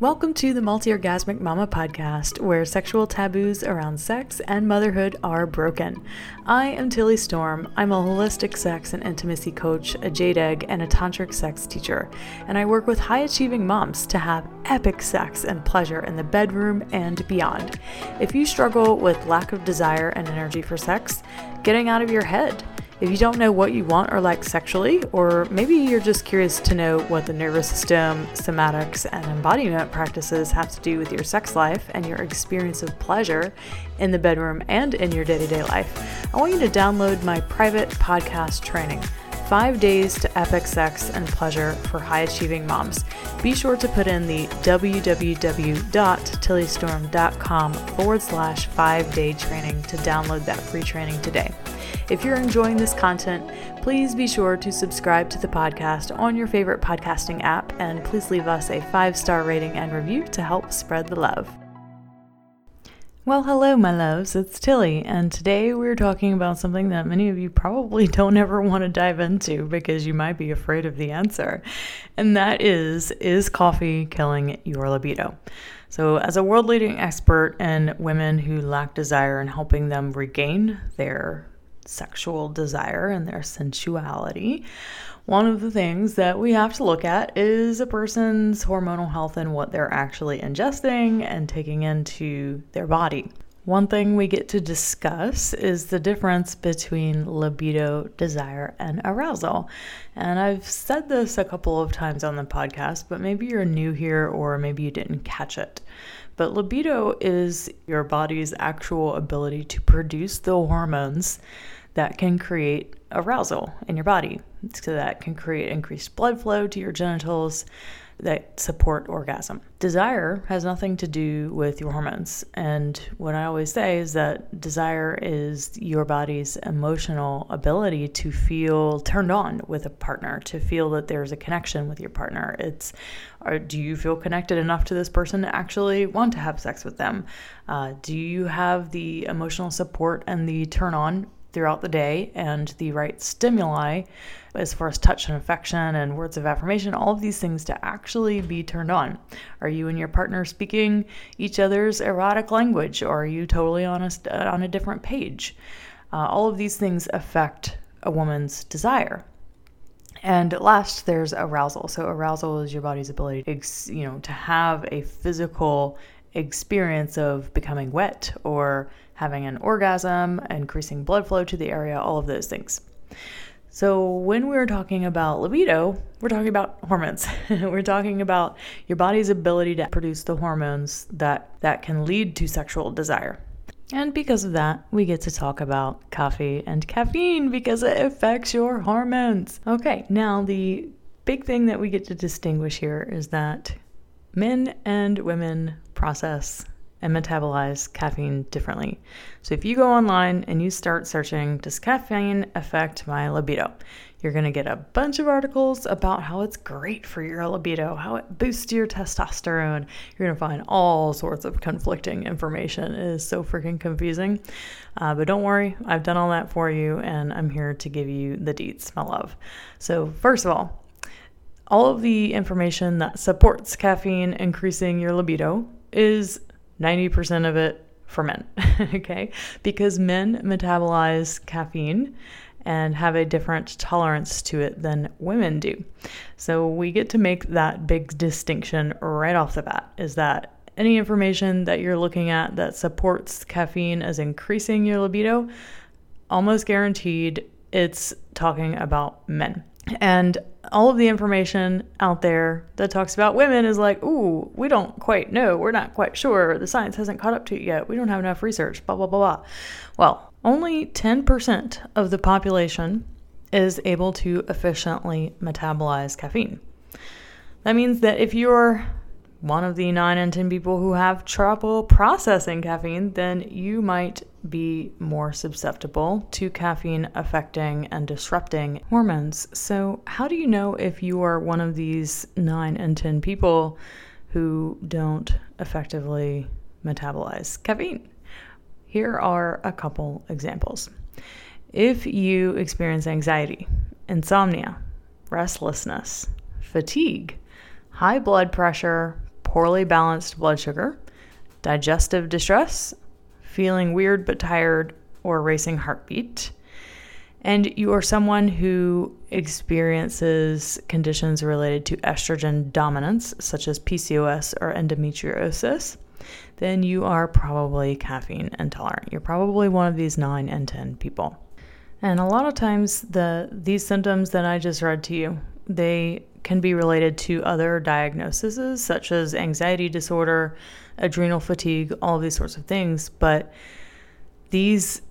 Welcome to the Multi Orgasmic Mama podcast, where sexual taboos around sex and motherhood are broken. I am Tilly Storm. I'm a holistic sex and intimacy coach, a jade egg, and a tantric sex teacher. And I work with high achieving moms to have epic sex and pleasure in the bedroom and beyond. If you struggle with lack of desire and energy for sex, getting out of your head, if you don't know what you want or like sexually, or maybe you're just curious to know what the nervous system, somatics, and embodiment practices have to do with your sex life and your experience of pleasure in the bedroom and in your day to day life, I want you to download my private podcast training. Five days to epic sex and pleasure for high achieving moms. Be sure to put in the www.tillystorm.com forward slash five day training to download that free training today. If you're enjoying this content, please be sure to subscribe to the podcast on your favorite podcasting app and please leave us a five star rating and review to help spread the love. Well, hello, my loves. It's Tilly, and today we're talking about something that many of you probably don't ever want to dive into because you might be afraid of the answer. And that is Is coffee killing your libido? So, as a world leading expert in women who lack desire and helping them regain their sexual desire and their sensuality, one of the things that we have to look at is a person's hormonal health and what they're actually ingesting and taking into their body. One thing we get to discuss is the difference between libido, desire, and arousal. And I've said this a couple of times on the podcast, but maybe you're new here or maybe you didn't catch it. But libido is your body's actual ability to produce the hormones that can create arousal in your body. So that can create increased blood flow to your genitals that support orgasm. Desire has nothing to do with your hormones. And what I always say is that desire is your body's emotional ability to feel turned on with a partner, to feel that there's a connection with your partner. It's do you feel connected enough to this person to actually want to have sex with them? Uh, do you have the emotional support and the turn on throughout the day and the right stimuli as far as touch and affection and words of affirmation, all of these things to actually be turned on. Are you and your partner speaking each other's erotic language or are you totally on a, on a different page? Uh, all of these things affect a woman's desire. And last, there's arousal. So arousal is your body's ability, you know, to have a physical experience of becoming wet or having an orgasm, increasing blood flow to the area, all of those things. So, when we're talking about libido, we're talking about hormones. we're talking about your body's ability to produce the hormones that, that can lead to sexual desire. And because of that, we get to talk about coffee and caffeine because it affects your hormones. Okay, now the big thing that we get to distinguish here is that men and women process and metabolize caffeine differently. So if you go online and you start searching, does caffeine affect my libido? You're going to get a bunch of articles about how it's great for your libido, how it boosts your testosterone. You're going to find all sorts of conflicting information. It is so freaking confusing. Uh, but don't worry, I've done all that for you, and I'm here to give you the deets, my love. So, first of all, all of the information that supports caffeine increasing your libido is 90% of it for men, okay? Because men metabolize caffeine and have a different tolerance to it than women do. So we get to make that big distinction right off the bat is that any information that you're looking at that supports caffeine as increasing your libido, almost guaranteed it's talking about men. And all of the information out there that talks about women is like, ooh, we don't quite know. We're not quite sure. The science hasn't caught up to it yet. We don't have enough research, blah, blah, blah, blah. Well, only 10% of the population is able to efficiently metabolize caffeine. That means that if you're one of the 9 in 10 people who have trouble processing caffeine, then you might be more susceptible to caffeine affecting and disrupting hormones. So, how do you know if you are one of these 9 in 10 people who don't effectively metabolize caffeine? Here are a couple examples. If you experience anxiety, insomnia, restlessness, fatigue, high blood pressure, poorly balanced blood sugar, digestive distress, feeling weird but tired, or racing heartbeat, and you are someone who experiences conditions related to estrogen dominance, such as PCOS or endometriosis, then you are probably caffeine intolerant. You're probably one of these 9 and 10 people. And a lot of times the these symptoms that I just read to you, they can be related to other diagnoses such as anxiety disorder, adrenal fatigue, all these sorts of things, but these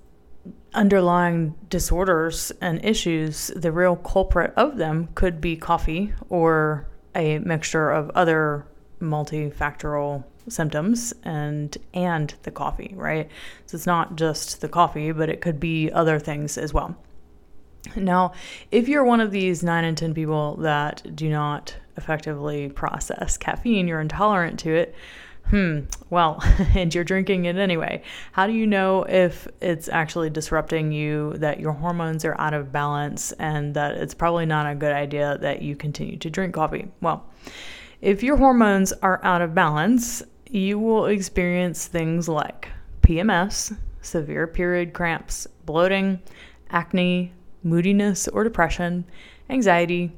underlying disorders and issues, the real culprit of them could be coffee or a mixture of other multifactorial symptoms and and the coffee, right? So it's not just the coffee, but it could be other things as well. Now, if you're one of these 9 and 10 people that do not effectively process caffeine, you're intolerant to it, hmm, well, and you're drinking it anyway. How do you know if it's actually disrupting you, that your hormones are out of balance, and that it's probably not a good idea that you continue to drink coffee? Well, if your hormones are out of balance, you will experience things like PMS, severe period cramps, bloating, acne, moodiness or depression, anxiety.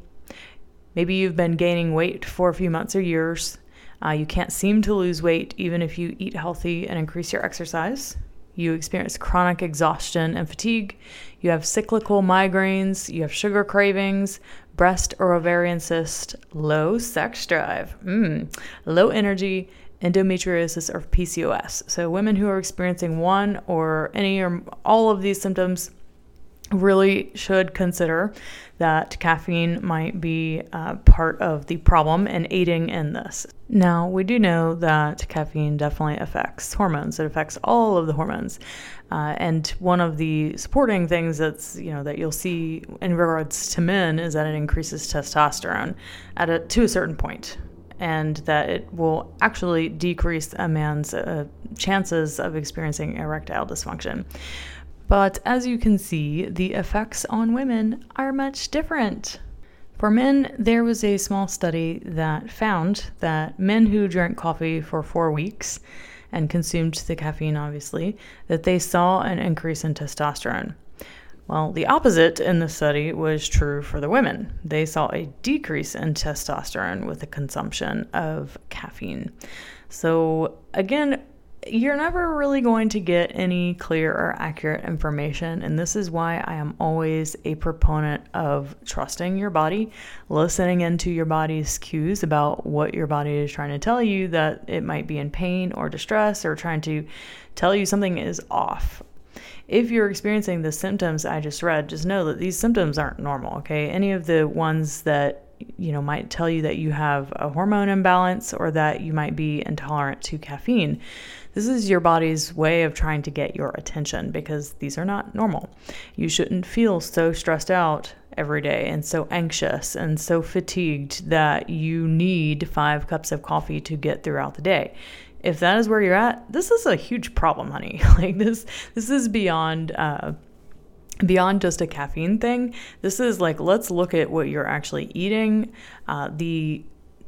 Maybe you've been gaining weight for a few months or years uh, you can't seem to lose weight even if you eat healthy and increase your exercise. You experience chronic exhaustion and fatigue. You have cyclical migraines. You have sugar cravings, breast or ovarian cyst, low sex drive, mm, low energy, endometriosis, or PCOS. So, women who are experiencing one or any or all of these symptoms really should consider that caffeine might be uh, part of the problem and aiding in this. Now, we do know that caffeine definitely affects hormones. It affects all of the hormones. Uh, and one of the supporting things that's, you know, that you'll see in regards to men is that it increases testosterone at a, to a certain point and that it will actually decrease a man's uh, chances of experiencing erectile dysfunction. But as you can see, the effects on women are much different. For men, there was a small study that found that men who drank coffee for four weeks and consumed the caffeine, obviously, that they saw an increase in testosterone. Well, the opposite in the study was true for the women. They saw a decrease in testosterone with the consumption of caffeine. So, again, you're never really going to get any clear or accurate information. And this is why I am always a proponent of trusting your body, listening into your body's cues about what your body is trying to tell you that it might be in pain or distress or trying to tell you something is off. If you're experiencing the symptoms I just read, just know that these symptoms aren't normal, okay? Any of the ones that you know might tell you that you have a hormone imbalance or that you might be intolerant to caffeine this is your body's way of trying to get your attention because these are not normal. You shouldn't feel so stressed out every day and so anxious and so fatigued that you need five cups of coffee to get throughout the day. If that is where you're at, this is a huge problem, honey. like this, this is beyond. Uh, beyond just a caffeine thing this is like let's look at what you're actually eating uh, the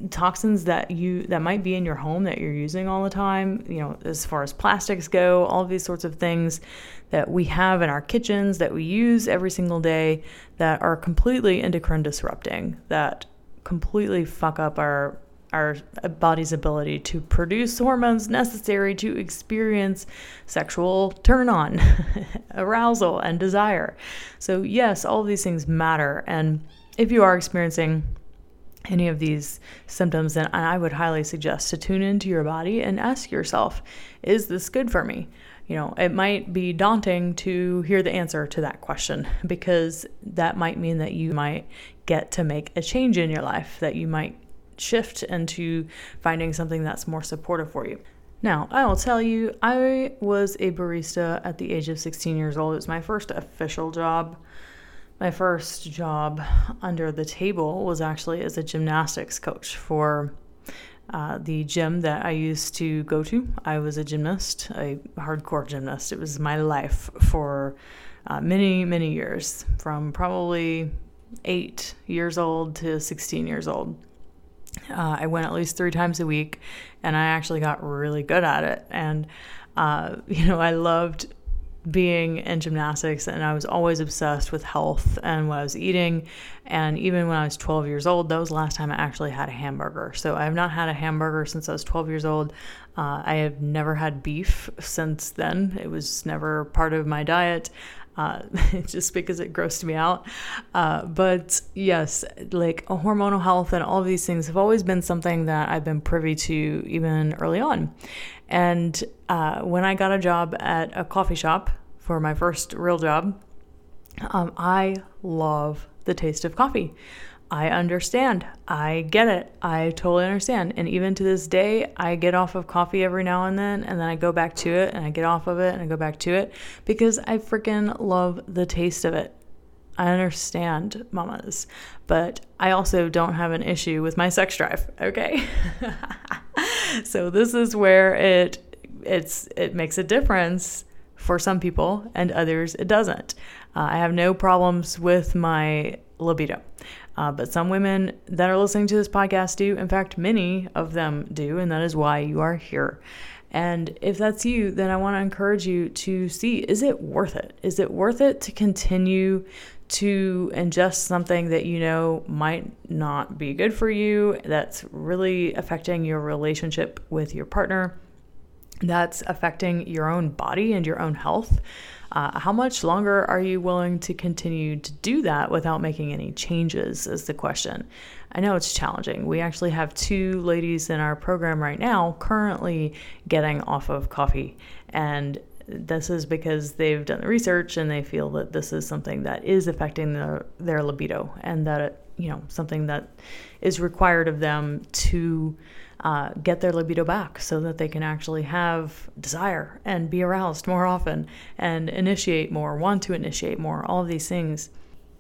toxins that you that might be in your home that you're using all the time you know as far as plastics go all these sorts of things that we have in our kitchens that we use every single day that are completely endocrine disrupting that completely fuck up our our body's ability to produce hormones necessary to experience sexual turn on, arousal, and desire. So, yes, all these things matter. And if you are experiencing any of these symptoms, then I would highly suggest to tune into your body and ask yourself, is this good for me? You know, it might be daunting to hear the answer to that question because that might mean that you might get to make a change in your life, that you might shift into finding something that's more supportive for you. Now, I will tell you, I was a barista at the age of 16 years old. It was my first official job. My first job under the table was actually as a gymnastics coach for uh, the gym that I used to go to. I was a gymnast, a hardcore gymnast. It was my life for uh, many, many years, from probably eight years old to 16 years old. Uh, I went at least three times a week, and I actually got really good at it. And uh, you know, I loved being in gymnastics and I was always obsessed with health and what I was eating. And even when I was 12 years old, that was the last time I actually had a hamburger. So I have not had a hamburger since I was 12 years old. Uh, I have never had beef since then, it was never part of my diet. Uh, just because it grossed me out. Uh, but yes, like hormonal health and all of these things have always been something that I've been privy to even early on. And uh, when I got a job at a coffee shop for my first real job, um, I love the taste of coffee. I understand. I get it. I totally understand. And even to this day, I get off of coffee every now and then, and then I go back to it, and I get off of it, and I go back to it because I freaking love the taste of it. I understand, mamas, but I also don't have an issue with my sex drive, okay? so this is where it it's it makes a difference for some people and others it doesn't. Uh, I have no problems with my libido. Uh, but some women that are listening to this podcast do. In fact, many of them do, and that is why you are here. And if that's you, then I want to encourage you to see is it worth it? Is it worth it to continue to ingest something that you know might not be good for you, that's really affecting your relationship with your partner, that's affecting your own body and your own health? Uh, how much longer are you willing to continue to do that without making any changes? Is the question. I know it's challenging. We actually have two ladies in our program right now currently getting off of coffee. And this is because they've done the research and they feel that this is something that is affecting their, their libido and that it, you know, something that is required of them to uh, get their libido back so that they can actually have desire and be aroused more often and initiate more, want to initiate more, all of these things.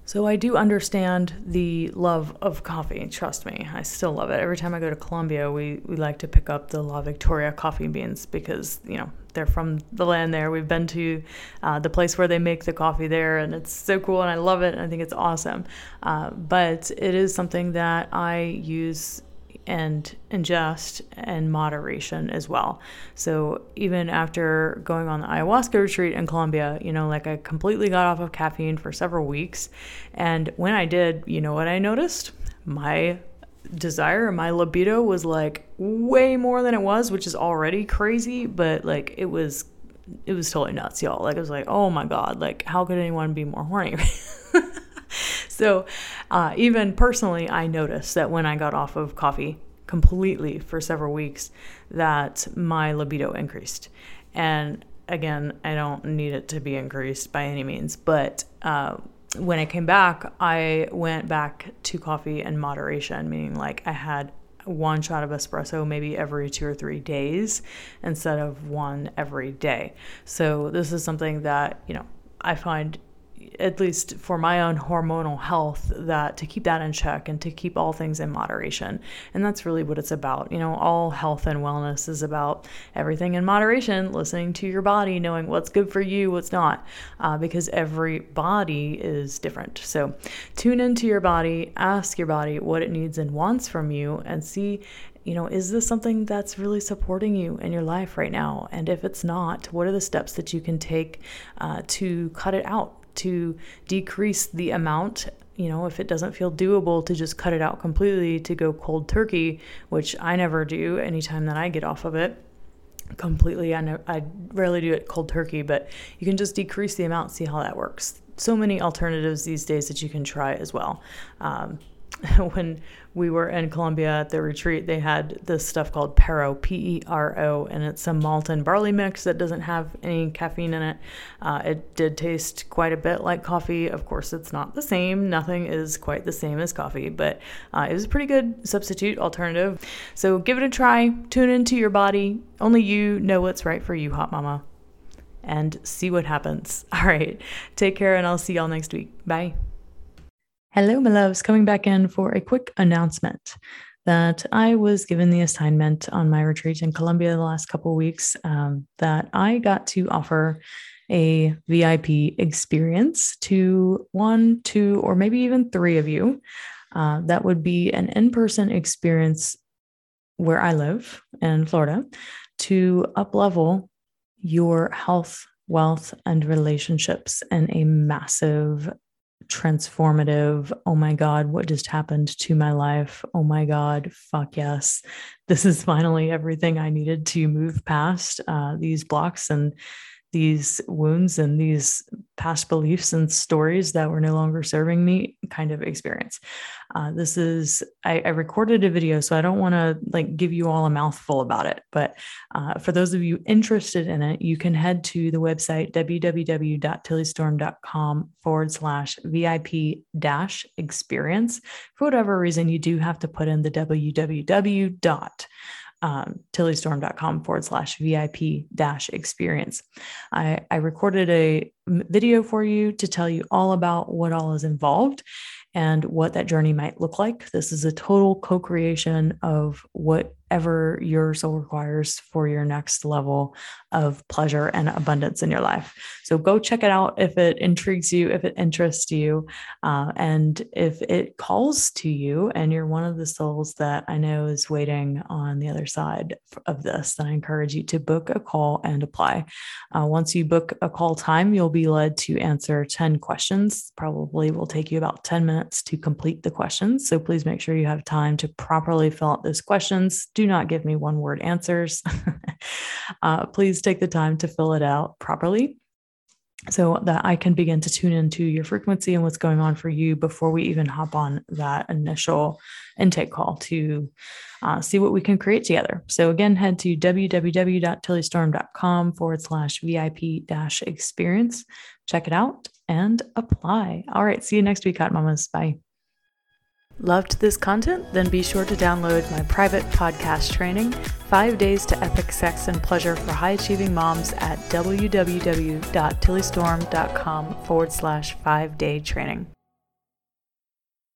So I do understand the love of coffee. Trust me, I still love it. Every time I go to Colombia, we, we like to pick up the La Victoria coffee beans because, you know, they're from the land there. We've been to uh, the place where they make the coffee there, and it's so cool, and I love it, and I think it's awesome. Uh, but it is something that I use and ingest and moderation as well. So even after going on the ayahuasca retreat in Colombia, you know, like I completely got off of caffeine for several weeks. And when I did, you know what I noticed? My desire, my libido was like way more than it was, which is already crazy, but like it was it was totally nuts, y'all. Like I was like, oh my god, like how could anyone be more horny? so, uh, even personally, I noticed that when I got off of coffee completely for several weeks, that my libido increased. And again, I don't need it to be increased by any means, but uh, when I came back, I went back to coffee in moderation, meaning like I had one shot of espresso maybe every two or three days instead of one every day. So, this is something that, you know, I find at least for my own hormonal health that to keep that in check and to keep all things in moderation and that's really what it's about you know all health and wellness is about everything in moderation listening to your body knowing what's good for you what's not uh, because every body is different so tune into your body ask your body what it needs and wants from you and see you know, is this something that's really supporting you in your life right now? And if it's not, what are the steps that you can take uh, to cut it out? To decrease the amount you know, if it doesn't feel doable to just cut it out completely to go cold turkey, which I never do anytime that I get off of it completely. I know I rarely do it cold turkey, but you can just decrease the amount, see how that works. So many alternatives these days that you can try as well. Um, when we were in Colombia at the retreat, they had this stuff called Pero, P E R O, and it's a malt and barley mix that doesn't have any caffeine in it. Uh, it did taste quite a bit like coffee. Of course, it's not the same. Nothing is quite the same as coffee, but uh, it was a pretty good substitute alternative. So give it a try. Tune into your body. Only you know what's right for you, hot mama. And see what happens. All right. Take care, and I'll see y'all next week. Bye. Hello, my loves, coming back in for a quick announcement that I was given the assignment on my retreat in Colombia the last couple weeks um, that I got to offer a VIP experience to one, two, or maybe even three of you. Uh, that would be an in person experience where I live in Florida to uplevel your health, wealth, and relationships in a massive transformative. Oh my God, what just happened to my life? Oh my God, fuck yes. This is finally everything I needed to move past uh, these blocks and these wounds and these past beliefs and stories that were no longer serving me kind of experience. Uh, this is I, I, recorded a video, so I don't want to like give you all a mouthful about it. But uh, for those of you interested in it, you can head to the website www.tillystorm.com forward slash VIP dash experience. For whatever reason, you do have to put in the www dot um, tillystorm.com forward slash VIP dash experience. I, I recorded a video for you to tell you all about what all is involved and what that journey might look like. This is a total co creation of what whatever your soul requires for your next level of pleasure and abundance in your life. So go check it out if it intrigues you, if it interests you, uh, and if it calls to you and you're one of the souls that I know is waiting on the other side of this, then I encourage you to book a call and apply. Uh, once you book a call time, you'll be led to answer 10 questions. Probably will take you about 10 minutes to complete the questions. So please make sure you have time to properly fill out those questions do not give me one word answers. uh, please take the time to fill it out properly so that I can begin to tune into your frequency and what's going on for you before we even hop on that initial intake call to uh, see what we can create together. So, again, head to www.tillystorm.com forward slash VIP dash experience. Check it out and apply. All right. See you next week, Hot Mamas. Bye. Loved this content? Then be sure to download my private podcast training, Five Days to Epic Sex and Pleasure for High Achieving Moms at www.tillystorm.com forward slash five day training.